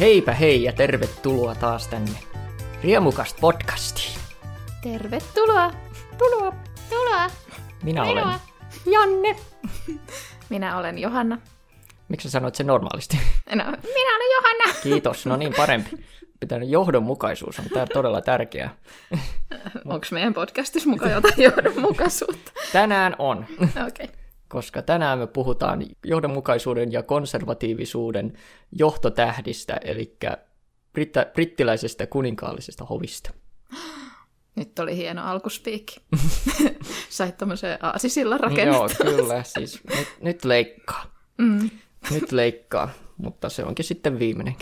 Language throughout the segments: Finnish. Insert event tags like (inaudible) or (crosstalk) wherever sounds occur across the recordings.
heipä hei ja tervetuloa taas tänne Riemukast podcastiin. Tervetuloa! Tuloa! Tuloa! Minä Minua. olen Janne. Minä olen Johanna. Miksi sä sanoit sen normaalisti? No, minä olen Johanna! Kiitos, no niin parempi. Pitää johdonmukaisuus on tää todella tärkeää. Onko meidän podcastissa mukaan jotain johdonmukaisuutta? Tänään on, Okei. Okay. Koska tänään me puhutaan johdonmukaisuuden ja konservatiivisuuden johtotähdistä, eli brittä, brittiläisestä kuninkaallisesta hovista. Nyt oli hieno alkuspiikki. (laughs) Sait tämmöisen aasisillan Joo, rakennettua. kyllä, siis nyt, nyt leikkaa. Mm. Nyt leikkaa, mutta se onkin sitten viimeinen.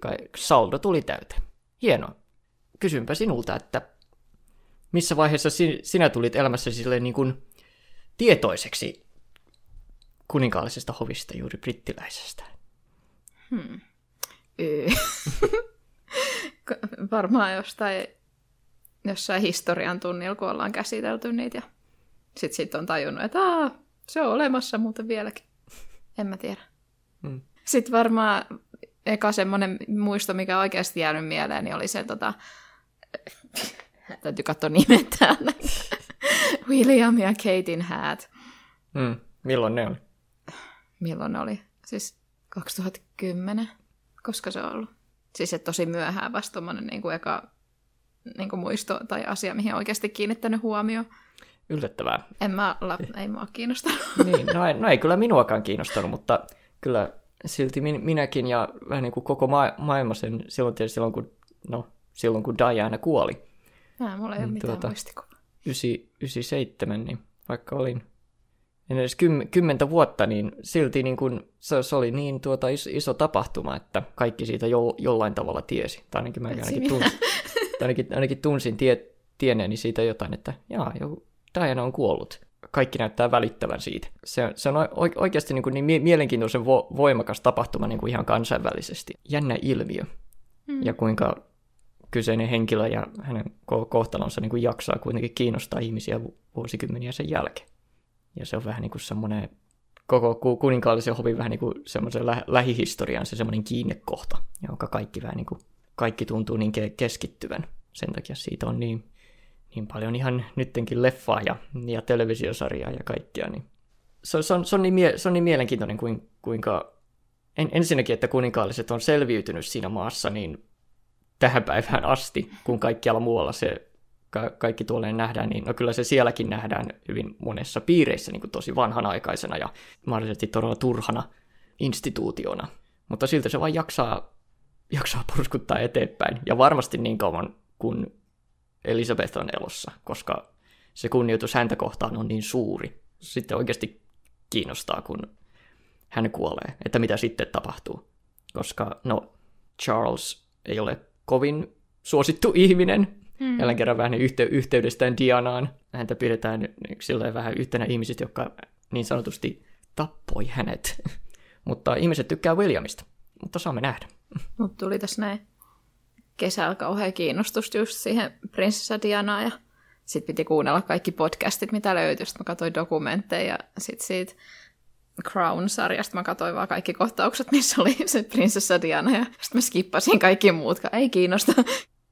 Kai saldo tuli täyteen. Hienoa. Kysynpä sinulta, että missä vaiheessa si- sinä tulit elämässäsi silleen niin kuin tietoiseksi kuninkaallisesta hovista, juuri brittiläisestä? Yy. (laughs) Varmaan jostain, jossain historian tunnilla, kun ollaan käsitelty niitä. Ja sitten sit on tajunnut, että Aa, se on olemassa muuten vieläkin. En mä tiedä. Hmm. Sitten varmaan eka semmoinen muisto, mikä oikeasti jäänyt mieleen, niin oli se, tota, (laughs) täytyy katsoa nimet täällä. (laughs) William ja Katein häät. Hmm. Milloin ne oli? Milloin ne oli? Siis 2010? Koska se on ollut? Siis että tosi myöhään vasta tommonen niin kuin eka niin kuin muisto tai asia, mihin oikeasti kiinnittänyt huomioon. Yllättävää. En mä, la, ei mua kiinnostanut. (laughs) Niin, no, ei, no ei kyllä minuakaan kiinnostanut, mutta kyllä silti min, minäkin ja vähän niin kuin koko ma- maailma sen silloin, tietysti silloin, kun, no, silloin kun Diana kuoli. Mä, mulla ei ole Niin, mitään tuota- muistikuvaa. 9, 97, niin vaikka olin en edes kym, kymmentä vuotta, niin silti niin kun, se, se oli niin tuota iso, iso tapahtuma, että kaikki siitä jo, jollain tavalla tiesi. Tai ainakin mä ainakin, tunsin, ainakin, ainakin tunsin tie, tieneeni siitä jotain, että jaa, joku Diana on kuollut. Kaikki näyttää välittävän siitä. Se, se on oikeasti niin, kuin niin mie- mielenkiintoisen vo, voimakas tapahtuma niin kuin ihan kansainvälisesti. Jännä ilmiö. Mm. Ja kuinka kyseinen henkilö ja hänen ko- kohtalonsa niin kuin jaksaa kuitenkin kiinnostaa ihmisiä vu- vuosikymmeniä sen jälkeen. Ja se on vähän niin kuin semmoinen, koko ku- kuninkaallisen hovin vähän niin kuin semmoisen lä- lähihistorian se semmoinen kiinnekohta, jonka kaikki vähän niin kuin, kaikki tuntuu niin ke- keskittyvän. Sen takia siitä on niin, niin paljon ihan nyttenkin leffaa ja, ja televisiosarjaa ja kaikkea. Niin. Se, se, on, se, on niin mie- se on niin mielenkiintoinen, kuin, kuinka en, ensinnäkin, että kuninkaalliset on selviytynyt siinä maassa niin tähän päivään asti, kun kaikkialla muualla se ka- kaikki tuolleen nähdään, niin no kyllä se sielläkin nähdään hyvin monessa piireissä niin kuin tosi vanhanaikaisena ja mahdollisesti todella turhana instituutiona. Mutta siltä se vain jaksaa, jaksaa purskuttaa eteenpäin. Ja varmasti niin kauan, kun Elisabeth on elossa, koska se kunnioitus häntä kohtaan on niin suuri. Sitten oikeasti kiinnostaa, kun hän kuolee, että mitä sitten tapahtuu. Koska, no, Charles ei ole kovin suosittu ihminen, Mm. Jälleen kerran vähän yhte- yhteydestään Dianaan. Häntä pidetään vähän yhtenä ihmisistä, jotka niin sanotusti tappoi hänet. (laughs) mutta ihmiset tykkää Williamista. Mutta saamme nähdä. Mut tuli tässä näin kesällä kauhean kiinnostus just siihen prinsessa Dianaan ja sitten piti kuunnella kaikki podcastit, mitä löytyi. Sitten mä katsoin dokumentteja ja sitten siitä Crown-sarjasta mä katsoin vaan kaikki kohtaukset, missä oli se prinsessa Diana ja sitten mä skippasin kaikki muut, ei kiinnosta.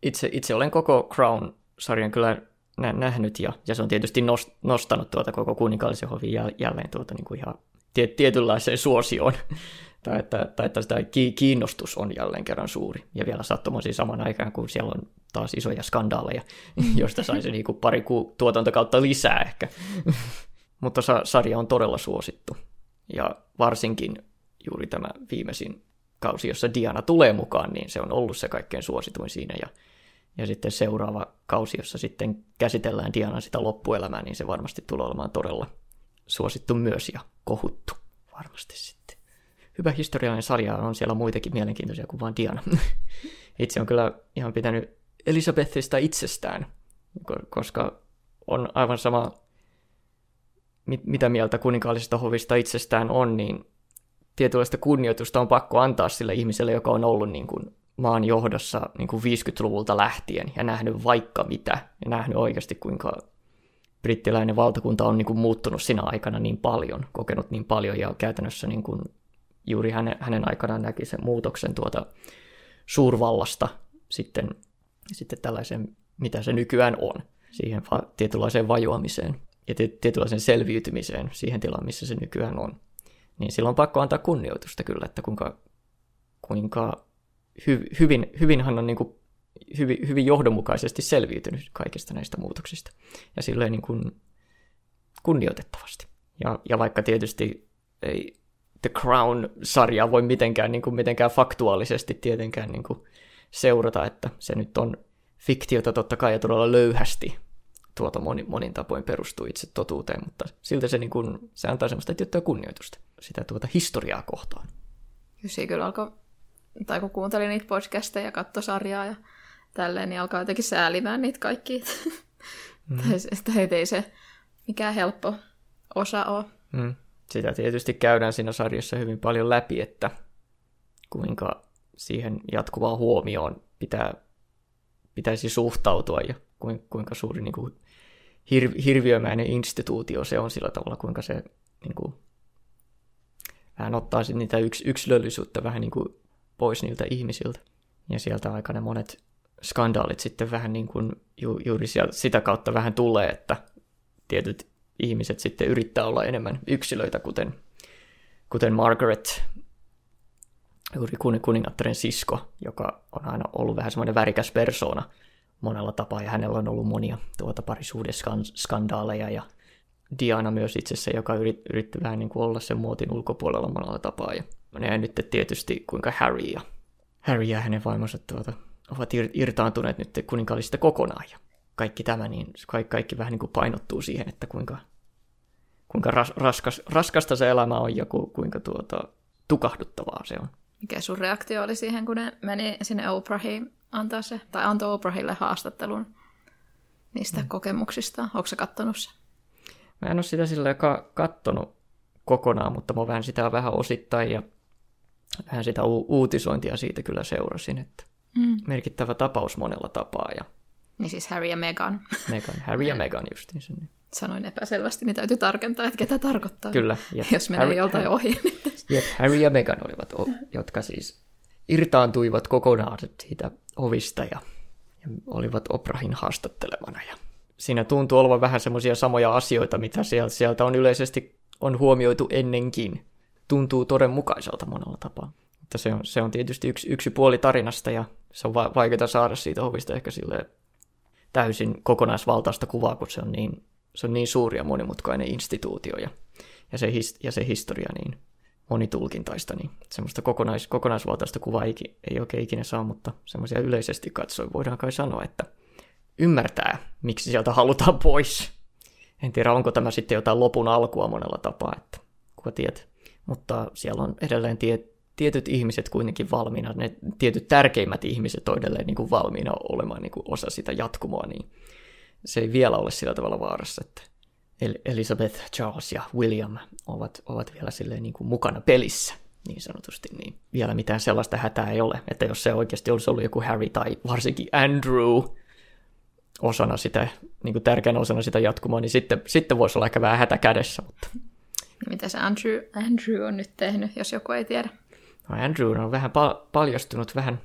Itse, itse olen koko Crown-sarjan kyllä nä- nähnyt, ja, ja se on tietysti nost- nostanut tuota koko kuninkaallisen hovin jäl- jälleen tuota niin kuin ihan tie- tietynlaiseen suosioon. (laughs) tai, että, tai että sitä ki- kiinnostus on jälleen kerran suuri. Ja vielä sattumoisin saman aikaan, kun siellä on taas isoja skandaaleja, (laughs) joista saisi (laughs) niin kuin pari ku- tuotantokautta lisää ehkä. Mutta sa- sarja on todella suosittu. Ja varsinkin juuri tämä viimeisin kausi, jossa Diana tulee mukaan, niin se on ollut se kaikkein suosituin siinä. Ja, ja sitten seuraava kausi, jossa sitten käsitellään Dianan sitä loppuelämää, niin se varmasti tulee olemaan todella suosittu myös ja kohuttu varmasti sitten. Hyvä historiallinen sarja on siellä muitakin mielenkiintoisia kuin vain Diana. (laughs) Itse on kyllä ihan pitänyt Elisabethista itsestään, ko- koska on aivan sama, mit- mitä mieltä kuninkaallisesta hovista itsestään on, niin tietynlaista kunnioitusta on pakko antaa sille ihmiselle, joka on ollut niin kuin maan johdossa niin kuin 50-luvulta lähtien ja nähnyt vaikka mitä ja nähnyt oikeasti kuinka brittiläinen valtakunta on niin kuin muuttunut sinä aikana niin paljon, kokenut niin paljon ja käytännössä niin kuin juuri hänen, hänen aikanaan näki sen muutoksen tuota suurvallasta sitten, sitten tällaiseen, mitä se nykyään on, siihen va- tietynlaiseen vajuamiseen ja tietynlaiseen selviytymiseen siihen tilaan, missä se nykyään on. Niin silloin on pakko antaa kunnioitusta kyllä, että kuinka, kuinka hy, hyvin, hyvin hän on niin kuin hyvin, hyvin johdonmukaisesti selviytynyt kaikista näistä muutoksista. Ja silleen niin kuin kunnioitettavasti. Ja, ja vaikka tietysti ei The Crown-sarjaa voi mitenkään, niin kuin, mitenkään faktuaalisesti tietenkään niin kuin seurata, että se nyt on fiktiota totta kai ja todella löyhästi tuota monin, monin tapoin perustuu itse totuuteen, mutta silti se, niin kuin, se antaa semmoista tiettyä kunnioitusta sitä tuota historiaa kohtaan. Kyllä kyllä alkoi, tai kun kuuntelin niitä podcasteja ja katsoi sarjaa ja tälleen, niin alkaa jotenkin säälimään niitä kaikki. (laughs) Mm. tai ei se mikään helppo osa ole. Mm. Sitä tietysti käydään siinä sarjassa hyvin paljon läpi, että kuinka siihen jatkuvaan huomioon pitää, pitäisi suhtautua ja kuinka suuri niin kuin, hir, hirviömäinen instituutio se on sillä tavalla, kuinka se niin kuin, vähän ottaa niitä yks, yksilöllisyyttä vähän niin kuin, pois niiltä ihmisiltä. Ja sieltä aikana monet skandaalit sitten vähän niin kuin ju, juuri sieltä, sitä kautta vähän tulee, että tietyt ihmiset sitten yrittää olla enemmän yksilöitä, kuten, kuten Margaret, juuri kuningattaren sisko, joka on aina ollut vähän semmoinen värikäs persoona monella tapaa, ja hänellä on ollut monia tuota parisuudeskandaaleja, ja Diana myös itsessä, joka yritti vähän niin kuin olla sen muotin ulkopuolella monella tapaa, ja ja nyt tietysti kuinka Harry ja, Harry ja hänen vaimonsa tuota, ovat irtaantuneet nyt kuninkaallisista kokonaan, ja kaikki tämä, niin kaikki, kaikki vähän niin kuin painottuu siihen, että kuinka, kuinka ras, raskas, raskasta se elämä on ja ku, kuinka tuota, tukahduttavaa se on. Mikä sun reaktio oli siihen, kun ne meni sinne Oprahiin antaa se, tai antoi Oprahille haastattelun niistä mm. kokemuksista? Onko se kattonut se? Mä en ole sitä sillä ka- kattonut kokonaan, mutta mä vähän sitä vähän osittain ja vähän sitä u- uutisointia siitä kyllä seurasin, että mm. merkittävä tapaus monella tapaa ja niin siis Harry ja Meghan. Meghan, Harry ja Meghan just Niin. Sanoin epäselvästi, niin täytyy tarkentaa, että ketä tarkoittaa. Kyllä. Jep. Jos menee Harry, joltain Harry, ohi. Niin... Jep, Harry ja Meghan olivat, jotka siis irtaantuivat kokonaan siitä ovista ja, ja olivat Oprahin haastattelemana. Ja siinä tuntuu olevan vähän semmoisia samoja asioita, mitä sieltä, sieltä on yleisesti on huomioitu ennenkin. Tuntuu todenmukaiselta monella tapaa. Mutta se on, se on tietysti yksi, yksi puoli tarinasta ja se on va- vaikeaa saada siitä hovista ehkä täysin kokonaisvaltaista kuvaa, kun se on niin, se on niin suuri ja monimutkainen instituutio ja, ja, se, his, ja se historia niin monitulkintaista, niin semmoista kokonais, kokonaisvaltaista kuvaa ei, ei oikein ikinä saa, mutta semmoisia yleisesti katsoen voidaan kai sanoa, että ymmärtää, miksi sieltä halutaan pois. En tiedä, onko tämä sitten jotain lopun alkua monella tapaa, että kuka tietää. Mutta siellä on edelleen tie, tietyt ihmiset kuitenkin valmiina, ne tietyt tärkeimmät ihmiset on edelleen niin kuin valmiina olemaan niin kuin osa sitä jatkumoa, niin se ei vielä ole sillä tavalla vaarassa, että Elizabeth, Charles ja William ovat, ovat vielä silleen niin kuin mukana pelissä niin sanotusti, niin vielä mitään sellaista hätää ei ole. Että jos se oikeasti olisi ollut joku Harry tai varsinkin Andrew osana sitä, niin kuin tärkeänä osana sitä jatkumoa, niin sitten, sitten voisi olla ehkä vähän hätä kädessä. Mutta... Mitä se Andrew, Andrew on nyt tehnyt, jos joku ei tiedä? No Andrew on vähän pa- paljastunut vähän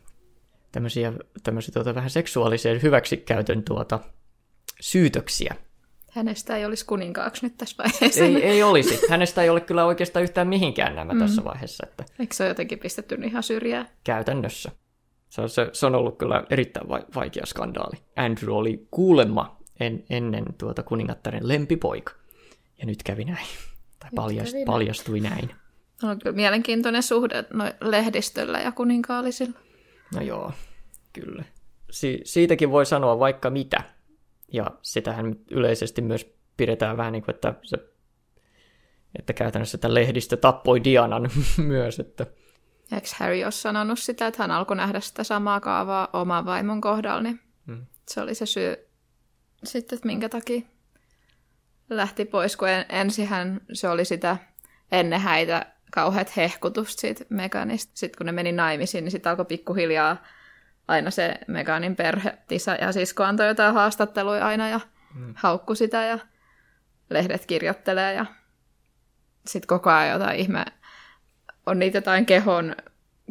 tämmöisiä, tämmöisiä tuota, vähän seksuaalisen hyväksikäytön tuota, syytöksiä. Hänestä ei olisi kuninkaaksi nyt tässä vaiheessa. Ei, ei olisi. Hänestä ei ole kyllä oikeastaan yhtään mihinkään nämä mm. tässä vaiheessa. Että... Eikö se ole jotenkin pistetty ihan syrjään? Käytännössä. Se on, se, se on ollut kyllä erittäin vaikea skandaali. Andrew oli kuulemma en, ennen tuota kuningattaren lempipoika. Ja nyt kävi näin. Tai paljast, paljastui näin. On kyllä mielenkiintoinen suhde no, lehdistöllä ja kuninkaallisilla. No joo, kyllä. Si- siitäkin voi sanoa vaikka mitä. Ja sitähän yleisesti myös pidetään vähän niin kuin, että, se, että käytännössä että lehdistö tappoi Dianan (laughs) myös. Että... Eikö Harry ole sanonut sitä, että hän alkoi nähdä sitä samaa kaavaa oman vaimon kohdalla, niin hmm. se oli se syy sitten, että minkä takia lähti pois, kun en, ensin hän, se oli sitä ennen häitä kauheat hehkutusta siitä Meganista. Sitten kun ne meni naimisiin, niin sitten alkoi pikkuhiljaa aina se Meganin perhe, isä ja sisko antoi jotain haastatteluja aina ja mm. haukku sitä ja lehdet kirjoittelee ja sitten koko ajan jotain ihme on niitä jotain kehon,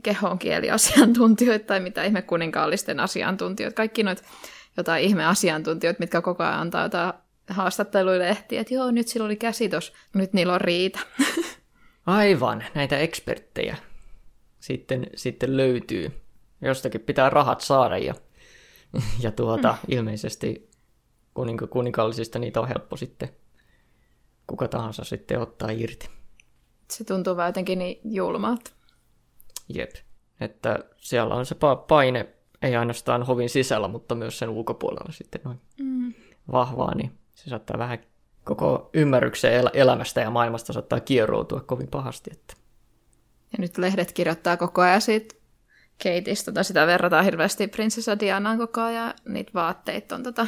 kehon kieliasiantuntijoita tai mitä ihme kuninkaallisten asiantuntijoita. Kaikki noita jotain ihme asiantuntijoita, mitkä koko ajan antaa jotain haastattelulehtiä, että joo, nyt sillä oli käsi tos, nyt niillä on riita. (laughs) Aivan, näitä eksperttejä sitten, sitten löytyy. Jostakin pitää rahat saada ja, (laughs) ja tuota, mm. ilmeisesti kuning- kuninkaallisista niitä on helppo sitten kuka tahansa sitten ottaa irti. Se tuntuu vähän jotenkin niin julmalta. Jep. Että siellä on se paine, ei ainoastaan hovin sisällä, mutta myös sen ulkopuolella sitten noin mm. vahvaa, niin se saattaa vähän koko ymmärryksen el- elämästä ja maailmasta saattaa kieroutua kovin pahasti. Että. Ja nyt lehdet kirjoittaa koko ajan siitä Kateista, tai sitä verrataan hirveästi prinsessa Dianaan koko ajan, niitä vaatteita on tota,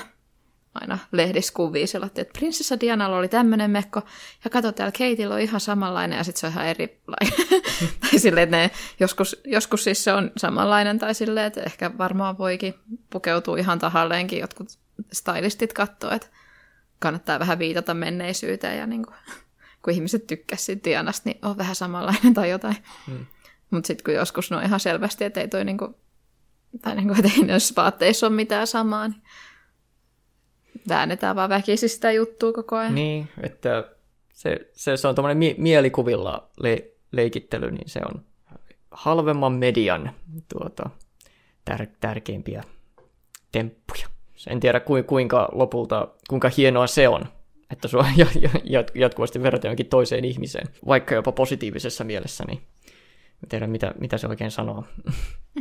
aina lehdissä kuvia sillä, että prinsessa Dianalla oli tämmöinen mekko, ja kato, täällä Kateilla on ihan samanlainen, ja sitten se on ihan erilainen. (laughs) tai silleen, että ne, joskus, joskus siis se on samanlainen, tai silleen, että ehkä varmaan voikin pukeutua ihan tahalleenkin, jotkut stylistit katsoo, että kannattaa vähän viitata menneisyyteen, ja niin kuin, (laughs) kun ihmiset tykkäsivät siitä Dianasta, niin on vähän samanlainen tai jotain. Hmm. Mutta sitten kun joskus on ihan selvästi, että ei toi niinku, tai niinku, (laughs) että ei noissa vaatteissa ole mitään samaa, niin väännetään vaan väkisin sitä juttua koko ajan. Niin, että se, se, se on tuommoinen mie- mielikuvilla le- leikittely, niin se on halvemman median tuota, tär- tärkeimpiä temppuja. En tiedä kuinka lopulta, kuinka hienoa se on, että sua (laughs) jatkuvasti verrataan jonkin toiseen ihmiseen, vaikka jopa positiivisessa mielessä, niin en tiedä mitä, mitä se oikein sanoo.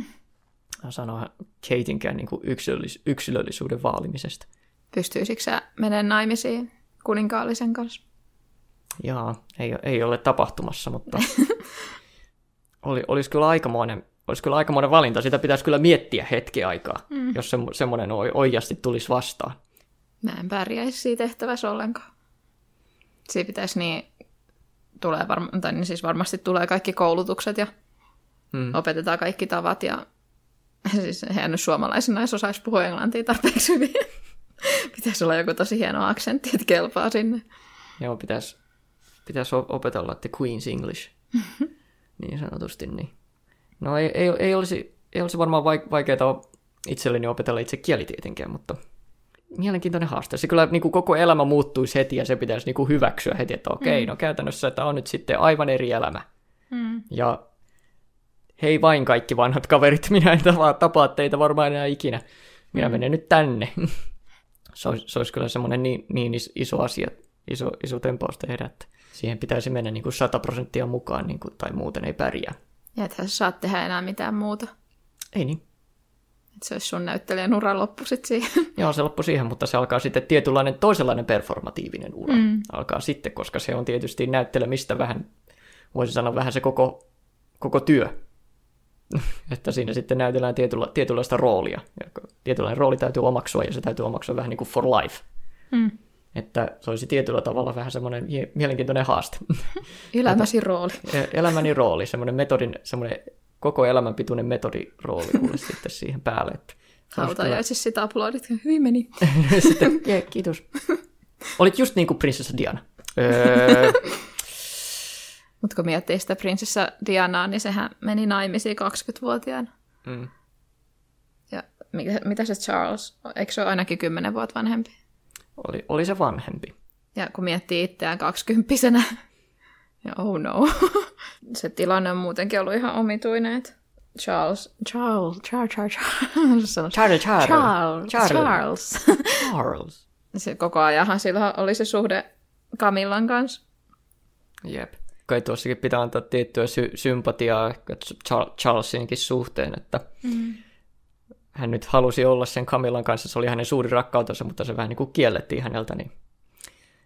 (laughs) sanoo Kateinkään niin kuin yksilöllis- yksilöllisyyden vaalimisesta. Pystyisikö sä mennä naimisiin kuninkaallisen kanssa? Jaa, ei, ei ole tapahtumassa, mutta (laughs) oli, olisi, kyllä aikamoinen, olisi kyllä aikamoinen valinta. Sitä pitäisi kyllä miettiä hetki aikaa, mm. jos se, semmoinen oikeasti tulisi vastaan. Mä en pärjäisi siitä tehtävässä ollenkaan. Siinä pitäisi niin, tulee varma, tai niin siis varmasti tulee kaikki koulutukset ja mm. opetetaan kaikki tavat ja (laughs) siis hän nyt suomalaisena edes osaisi puhua englantia tarpeeksi hyvin. (laughs) pitäisi olla joku tosi hieno aksentti, että kelpaa sinne. Joo, pitäisi, pitäisi opetella, että Queen's English, (laughs) niin sanotusti. Niin. No ei, ei, ei, olisi, ei olisi varmaan vaikeaa itselleni opetella itse kieli tietenkään, mutta mielenkiintoinen haaste. Se kyllä niin kuin koko elämä muuttuisi heti ja se pitäisi niin kuin hyväksyä heti, että okei, mm. no käytännössä tämä on nyt sitten aivan eri elämä. Mm. Ja hei vain kaikki vanhat kaverit, (laughs) minä en tapaa, tapaa teitä varmaan enää ikinä. Minä mm. menen nyt tänne. (laughs) se, olisi, se olisi kyllä semmoinen niin, niin iso asia, iso, iso tempaus tehdä, että siihen pitäisi mennä niin kuin 100 prosenttia mukaan, niin kuin, tai muuten ei pärjää. Ja ethän saat tehdä enää mitään muuta. Ei niin. Et se olisi sun näyttelijän ura loppu sitten siihen. (laughs) Joo, se loppu siihen, mutta se alkaa sitten tietynlainen toisenlainen performatiivinen ura. Mm. Alkaa sitten, koska se on tietysti näyttelemistä vähän, voisi sanoa vähän se koko, koko työ. (laughs) että siinä sitten näytellään tietyllä, tietynlaista roolia. Ja tietynlainen rooli täytyy omaksua ja se täytyy omaksua vähän niin kuin for life. Mm. Että se olisi tietyllä tavalla vähän semmoinen mielenkiintoinen haaste. (laughs) Elämäsi rooli. Elämäni rooli, semmoinen metodin, semmoinen koko elämän pituinen metodirooli mulle (laughs) sitten siihen päälle. Että Hautajaisissa sitä uploadit, hyvin meni. (laughs) sitten, yeah, kiitos. Olit just niin kuin prinsessa Diana. Öö, mutta kun miettii sitä prinsessa Dianaa, niin sehän meni naimisiin 20-vuotiaana. Mm. Ja mitä, mitä se Charles, eikö se ole ainakin 10 vuotta vanhempi? Oli, oli se vanhempi. Ja kun miettii itseään kaksikymppisenä, (laughs) ja oh no. (laughs) se tilanne on muutenkin ollut ihan omituinen, että Charles, Charles, Charles, Charles, Charles, Charles, Charles, Charles, Charles. (laughs) Se koko ajanhan sillä oli se suhde Camillan kanssa. Jep kai tuossakin pitää antaa tiettyä sy- sympatiaa Charlesinkin suhteen, että mm. Hän nyt halusi olla sen Camillan kanssa, se oli hänen suuri rakkautensa, mutta se vähän niin kuin kiellettiin häneltä, niin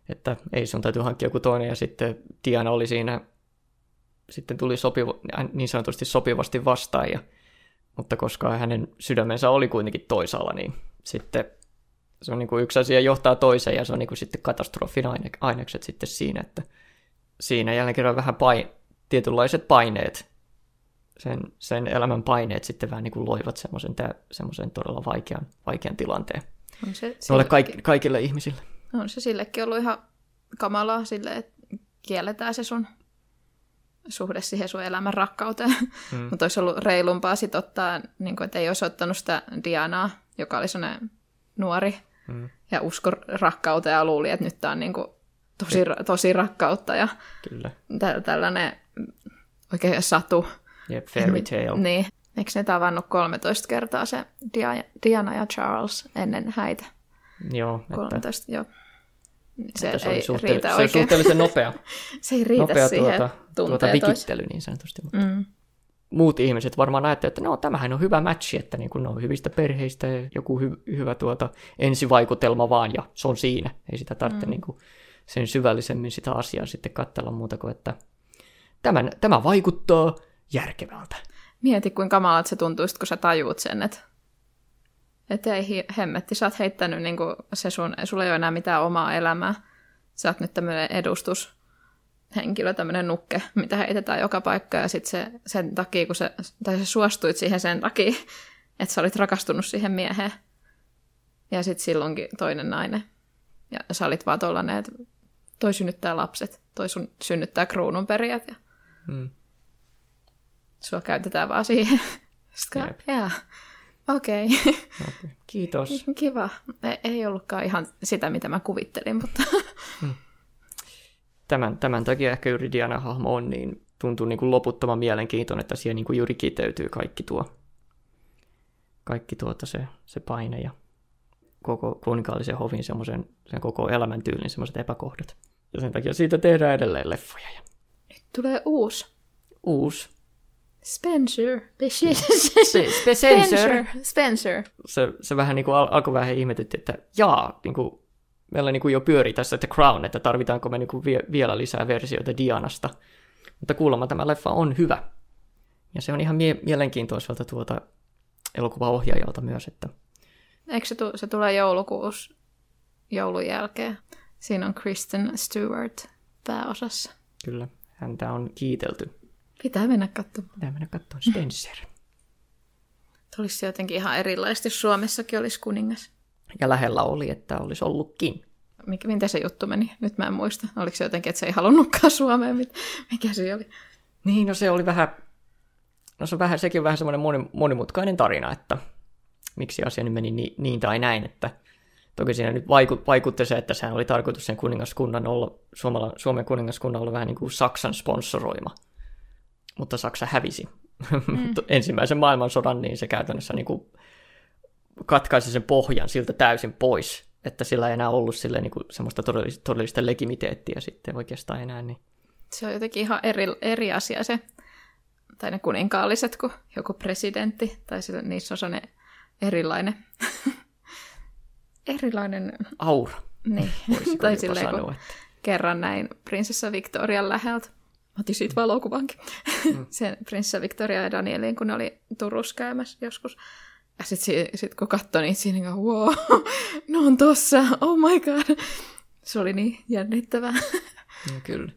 että ei sun täytyy hankkia joku toinen, ja sitten Diana oli siinä, sitten tuli sopiva, niin sanotusti sopivasti vastaan, ja, mutta koska hänen sydämensä oli kuitenkin toisaalla, niin sitten se on niin kuin yksi asia johtaa toiseen, ja se on niin kuin sitten katastrofin ainekset sitten siinä, että siinä jälleen kerran vähän pain, tietynlaiset paineet, sen, sen elämän paineet sitten vähän niin kuin loivat semmoisen, semmoisen todella vaikean, vaikean tilanteen. On se sillekin, kaik, kaikille ihmisille. On se sillekin ollut ihan kamalaa sille, että kielletään se sun suhde siihen sun elämän rakkauteen. Mm. (laughs) Mutta olisi ollut reilumpaa sit ottaa, niin kuin, että ei olisi ottanut sitä Dianaa, joka oli sellainen nuori mm. ja usko rakkauteen ja luuli, että nyt tämä on niin kuin, tosi, tosi rakkautta ja Kyllä. Tä- tällainen oikein satu. Yep, fairy tale. Niin. Eikö ne tavannut 13 kertaa se Dia- Diana ja Charles ennen häitä? Joo, että, 13, joo. Se, että se, ei suhte- riitä se oikein. suhteellisen nopea, (laughs) se ei riitä nopea siihen tuota, tuota vikittely niin sanotusti. Mutta Mm. muut ihmiset varmaan ajattelevat, että no tämähän on hyvä matchi, että niin kun ne on hyvistä perheistä ja joku hy- hyvä tuota ensivaikutelma vaan ja se on siinä. Ei sitä tarvitse mm. niin kuin sen syvällisemmin sitä asiaa sitten katsella muuta kuin, että tämän, tämä vaikuttaa järkevältä. Mieti, kuinka kamalalta se tuntuisi, kun sä tajuut sen, että että ei hemmetti, sä oot heittänyt, niin se sun, sulla ei ole enää mitään omaa elämää. Sä oot nyt tämmöinen edustushenkilö, tämmöinen nukke, mitä heitetään joka paikka, ja sitten se, sen takia, kun se, tai sä suostuit siihen sen takia, (laughs) että sä olit rakastunut siihen mieheen. Ja sitten silloinkin toinen nainen. Ja sä olit vaan tollanen, että toi synnyttää lapset, toi sun synnyttää kruununperijät, ja Mm. Sua käytetään vaan siihen. (laughs) Sitten jaa, okei, okay. Okay. Kiitos. (laughs) kiva. Ei, ei ollutkaan ihan sitä, mitä mä kuvittelin, mutta (laughs) Tämän, tämän takia ehkä juuri Diana-hahmo on niin, tuntuu niin kuin loputtoman mielenkiintoinen, että siihen niin kuin juuri kiteytyy kaikki tuo, kaikki tuota se, se paine ja koko kuninkaallisen hovin semmoisen, sen koko elämäntyylin semmoiset epäkohdat. Ja sen takia siitä tehdään edelleen leffoja. Ja tulee uusi. uusi, Spencer. Spe- Spencer. Spencer. se, se vähän niin kuin al- alkoi vähän ihmetytti, että jaa, niin kuin, meillä niin kuin jo pyörii tässä The Crown, että tarvitaanko me niin kuin vie, vielä lisää versioita Dianasta. Mutta kuulemma tämä leffa on hyvä. Ja se on ihan mie- mielenkiintoiselta tuota elokuvaohjaajalta myös, että Eikö se, tu- se tulee joulukuussa joulun jälkeen? Siinä on Kristen Stewart pääosassa. kyllä häntä on kiitelty. Pitää mennä katsomaan. Pitää mennä katsomaan Spencer. Olisi jotenkin ihan erilaisesti, Suomessakin olisi kuningas. Ja lähellä oli, että olisi ollutkin. Mikä, miten se juttu meni? Nyt mä en muista. Oliko se jotenkin, että se ei halunnutkaan Suomeen? Mikä se oli? Niin, no se oli vähän, no se on vähän, sekin on vähän semmoinen moni, monimutkainen tarina, että miksi asia nyt meni niin, niin tai näin, että toki siinä nyt vaiku, vaikutti se, että sehän oli tarkoitus sen kuningaskunnan olla, Suomala, Suomen kuningaskunnan olla vähän niin kuin Saksan sponsoroima, mutta Saksa hävisi. Mm. (laughs) Ensimmäisen maailmansodan, niin se käytännössä niin kuin katkaisi sen pohjan siltä täysin pois, että sillä ei enää ollut sille niin kuin semmoista todellista, todellista legimiteettiä sitten oikeastaan enää, niin Se on jotenkin ihan eri, eri asia se, tai ne kuninkaalliset kuin joku presidentti, tai sillä, niissä on sellainen erilainen, (laughs) erilainen, aura. niin, tai silleen, kun että kerran näin prinsessa Victorian läheltä. Mä otin siitä valokuvankin. Mm. (laughs) Sen prinsessa Victoria ja Danielin, kun ne oli Turussa käymässä joskus. Ja sitten sit, kun katsoi niitä siinä, niin wow, (laughs) ne on tossa, oh my god. Se oli niin jännittävää. (laughs) No, kyllä.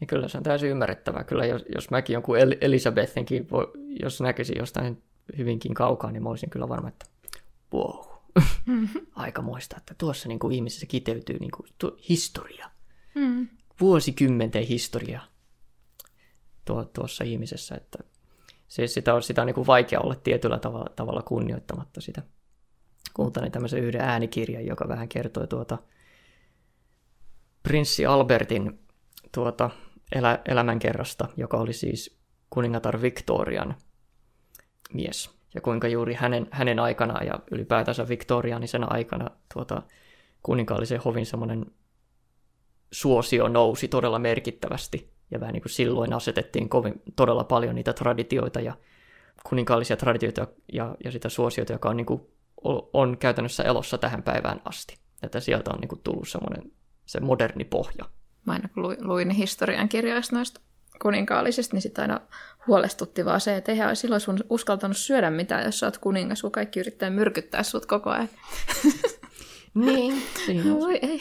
Ja kyllä se on täysin ymmärrettävää. Kyllä jos, jos mäkin jonkun El- Elisabethinkin, voi, jos näkisin jostain hyvinkin kaukaa, niin mä olisin kyllä varma, että wow. Aika muista, että tuossa niin kuin ihmisessä kiteytyy niin kuin, tu- historia. Mm. Vuosikymmenten historia tuo, tuossa ihmisessä. Että se, sitä on, sitä on niin kuin vaikea olla tietyllä tavalla, tavalla kunnioittamatta sitä. Kuuntelin tämmöisen yhden äänikirjan, joka vähän kertoi tuota prinssi Albertin tuota elä, elämänkerrasta, joka oli siis kuningatar Victorian mies. Ja kuinka juuri hänen, hänen aikanaan ja ylipäätänsä Victorianisen aikana tuota, kuninkaallisen hovin semmoinen suosio nousi todella merkittävästi. Ja vähän niin kuin silloin asetettiin kovin, todella paljon niitä traditioita ja kuninkaallisia traditioita ja, ja sitä suosiota, joka on, niin kuin, on käytännössä elossa tähän päivään asti. Että sieltä on niin kuin tullut semmoinen se moderni pohja. Mä aina kun luin, luin historian kirjoista noista kuninkaallisista, niin sitten aina huolestutti vaan se, että eihän silloin sun uskaltanut syödä mitään, jos sä oot kuningas, kun kaikki yrittää myrkyttää sut koko ajan. Niin, siinä on, Voi ei.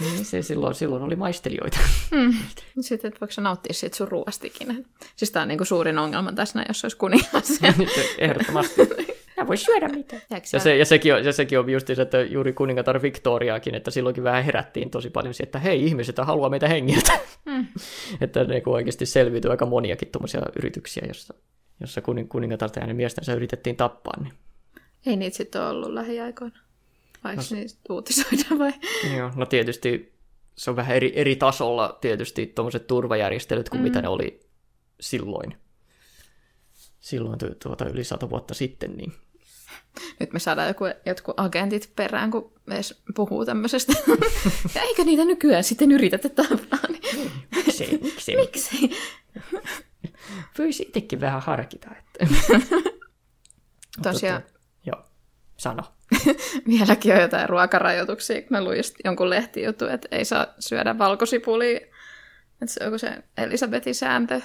Niin se silloin, silloin oli maistelijoita. Mm. (laughs) Sitten, että voiko sä nauttia siitä sun ruuasta ikinä. Siis tää on niinku suurin ongelma tässä jos olisi kuningas. (laughs) Ehdottomasti. (laughs) Mä voi syödä mitään. Eikö Ja, se, ja, sekin on, ja sekin on just se, että juuri kuningatar Victoriaakin, että silloinkin vähän herättiin tosi paljon siihen, että hei, ihmiset haluaa meitä hengiltä. Mm. että ne oikeasti selviytyi aika moniakin tuommoisia yrityksiä, jossa, jossa kuning, kuningatarta ja hänen miestensä yritettiin tappaa. Niin. Ei niitä sitten ole ollut lähiaikoina. Vaikka no, niistä uutisoidaan vai? Joo, no tietysti se on vähän eri, eri tasolla tietysti tuommoiset turvajärjestelyt kuin mm. mitä ne oli silloin. Silloin tu- tuota yli sata vuotta sitten, niin Nyt me saadaan joku, jotkut agentit perään, kun edes puhuu tämmöisestä. (laughs) ja eikö niitä nykyään sitten yritetä tappaa? Niin, miksei, miksei, miksi? voisi itsekin vähän harkita. Että... Tosiaan sano. (laughs) vieläkin on jotain ruokarajoituksia. Mä luin jonkun lehtijutun, että ei saa syödä valkosipulia. Että se on joku se Elisabetin sääntö.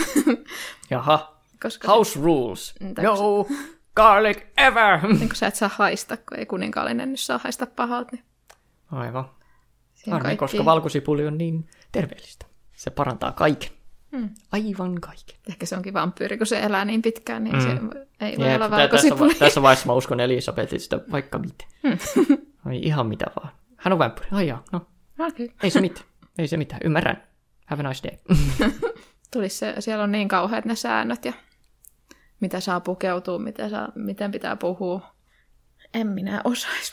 (laughs) Jaha, Koska house rules. Mm, No garlic ever. se, (laughs) niin kun sä et saa haista, kun ei kuninkaallinen nyt saa haista pahalta. Niin Aivan. Harmi, kaikki- koska valkosipuli on niin terveellistä. Se parantaa kaiken. Hmm. Aivan kaiken. Ehkä se onkin vampyyri, kun se elää niin pitkään, niin Mm. se ei voi Jep, olla tässä, valkosipuli. va- tässä vaiheessa mä uskon Elisabetista vaikka mitä. Hmm. (laughs) Ai ihan mitä vaan. Hän on vampyyri. Ai jaa, no Okay. ei se mitään. Ei se mitään. Ymmärrän. Have a nice day. (laughs) Tulisi se, siellä on niin kauheat ne säännöt ja mitä saa pukeutua, mitä saa, miten pitää puhua. En minä osais.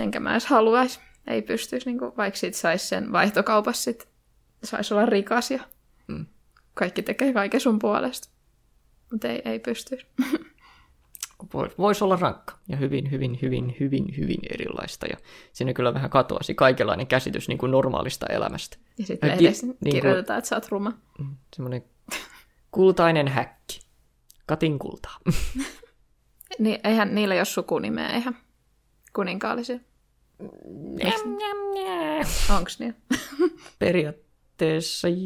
Enkä mä edes haluaisi. Ei pystyisi, niin kuin, vaikka sit saisi sen vaihtokaupassa, sit saisi olla rikas ja. Kaikki tekee kaiken sun puolesta. Mutta ei, ei pystyisi. Voisi vois olla rankka ja hyvin, hyvin, hyvin, hyvin, hyvin erilaista. Ja siinä kyllä vähän katoasi kaikenlainen käsitys niin kuin normaalista elämästä. Ja sitten ki- lehdessä niin kuin- kirjoitetaan, että sä oot ruma. Mm, Semmoinen kultainen häkki. Katin kultaa. (laughs) Niin, eihän niillä ole sukunimeä, eihän kuninkaallisia. Onks niin? Periaatteessa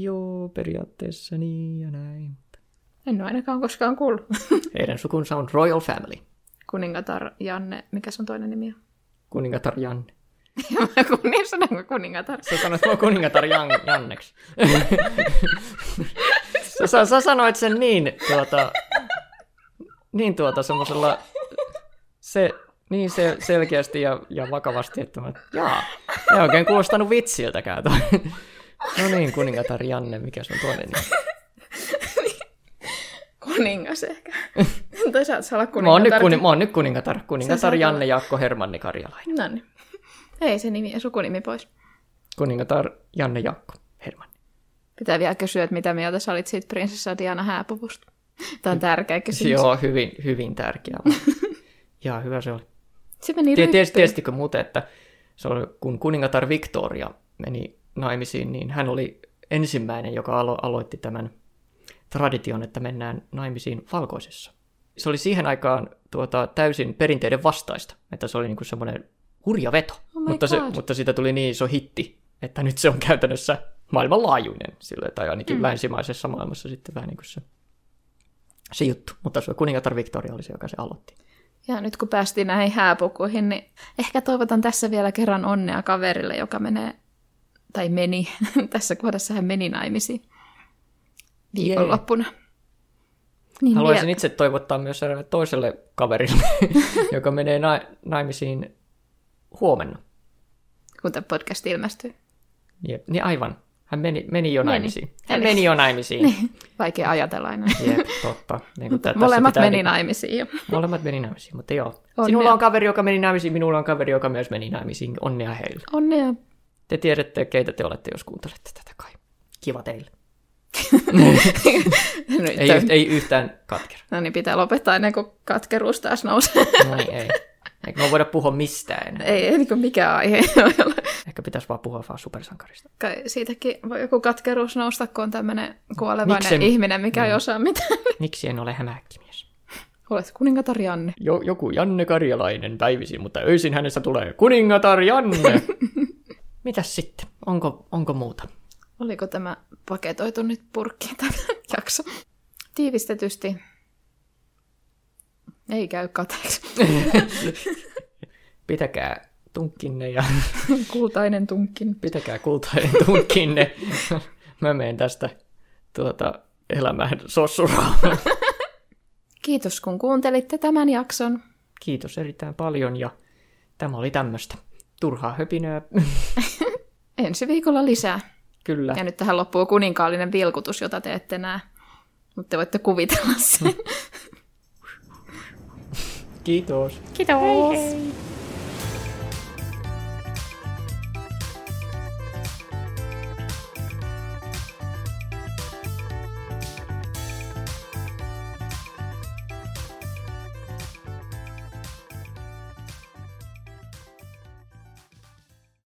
joo, periaatteessa niin ja näin. En ole ainakaan koskaan kuullut. (laughs) Heidän sukunsa on Royal Family. Kuningatar Janne, mikä sun toinen nimi on? Kuningatar Janne. (laughs) kun niin sanonko kuningatar. Sä sanoit mua kuningatar Jan, Janneksi. (laughs) sä, sä, sä, sanoit sen niin tuota, niin tuota semmoisella se, niin se, selkeästi ja, ja vakavasti, että mä, jaa, ei oikein kuulostanut vitsiltäkään toi. No niin, kuningatar Janne, mikä sun toinen nimi? (laughs) Kuningas ehkä. (laughs) tai sä oot saa olla Mä oon, nyt, kuningatar. kuni, mä oon nyt kuningatar. Kuningatar saat Janne Jaakko Hermanni Karjalainen. No niin. Ei se nimi ja sukunimi pois. Kuningatar Janne Jaakko Hermanni. Pitää vielä kysyä, että mitä mieltä sä olit siitä prinsessa Diana hääpuvusta. Tämä on tärkeä kysymys. Joo, hyvin, hyvin tärkeä. (laughs) Jaa, hyvä se oli. Se meni Tie- ties- ryppyyn. Tiestikö muuten, että se oli, kun kuningatar Victoria meni naimisiin, niin hän oli ensimmäinen, joka alo- aloitti tämän tradition, että mennään naimisiin valkoisessa. Se oli siihen aikaan tuota, täysin perinteiden vastaista, että se oli niinku semmoinen hurja veto, Oh mutta, se, mutta siitä tuli niin iso hitti, että nyt se on käytännössä maailmanlaajuinen, sille, tai ainakin mm. länsimaisessa maailmassa sitten vähän niin kuin se, se juttu. Mutta se kuningatar Victoria oli se, joka se aloitti. Ja nyt kun päästiin näihin hääpukuihin, niin ehkä toivotan tässä vielä kerran onnea kaverille, joka menee, tai meni, (laughs) tässä kohdassa hän meni naimisiin viikonloppuna. Niin Haluaisin vielä- itse toivottaa myös toiselle kaverille, (laughs) joka menee na- naimisiin huomenna. kun tämä podcast ilmestyy. Jep, niin aivan. Hän meni, meni jo Meni. naimisiin. Hän Eli- meni jo naimisiin. (laughs) Niin, vaikea ajatella aina. Jep, totta. Niin tässä Molemmat meni niin- naimisiin jo. Molemmat meni naimisiin, mutta joo. Onnea. Sinulla on kaveri, joka meni naimisiin, minulla on kaveri, joka myös meni naimisiin. Onnea heille. Onnea. Te tiedätte, keitä te olette, jos kuuntelette tätä kai. Kiva teille. (laughs) Nyt, Ei, yht, ei yhtään katkera. No niin, pitää lopettaa ennen kuin katkeruus taas nousee. No niin, ei. Eikä me voida puhua mistään enää. ei, ei niin mikään aihe olla. Ehkä pitäisi vaan puhua vaan supersankarista. Kai siitäkin voi joku katkeruus nousta, kun on tämmöinen kuolevainen Miksen- ihminen, mikä ei osaa mitään. (laughs) Miksi en ole hämähäkkimies? Olet kuningatar Janne. Jo, joku Janne Karjalainen päivisin, mutta öisin hänestä tulee kuningatar Janne. (laughs) Mitäs sitten? Onko, onko muuta? Oliko tämä paketoitu nyt purkkiin tämä (laughs) jakso? Tiivistetysti. Ei käy kateeksi. (laughs) Pitäkää tunkkinne ja (laughs) Kultainen tunkkin. pitäkää kultainen tunkkinne. Mä menen tästä tuota, elämään sossuraan. Kiitos kun kuuntelitte tämän jakson. Kiitos erittäin paljon ja tämä oli tämmöistä turhaa höpinöä. (laughs) Ensi viikolla lisää. Kyllä. Ja nyt tähän loppuu kuninkaallinen vilkutus, jota te ette näe. Mutta te voitte kuvitella sen. Kiitos. Kiitos. Hei hei.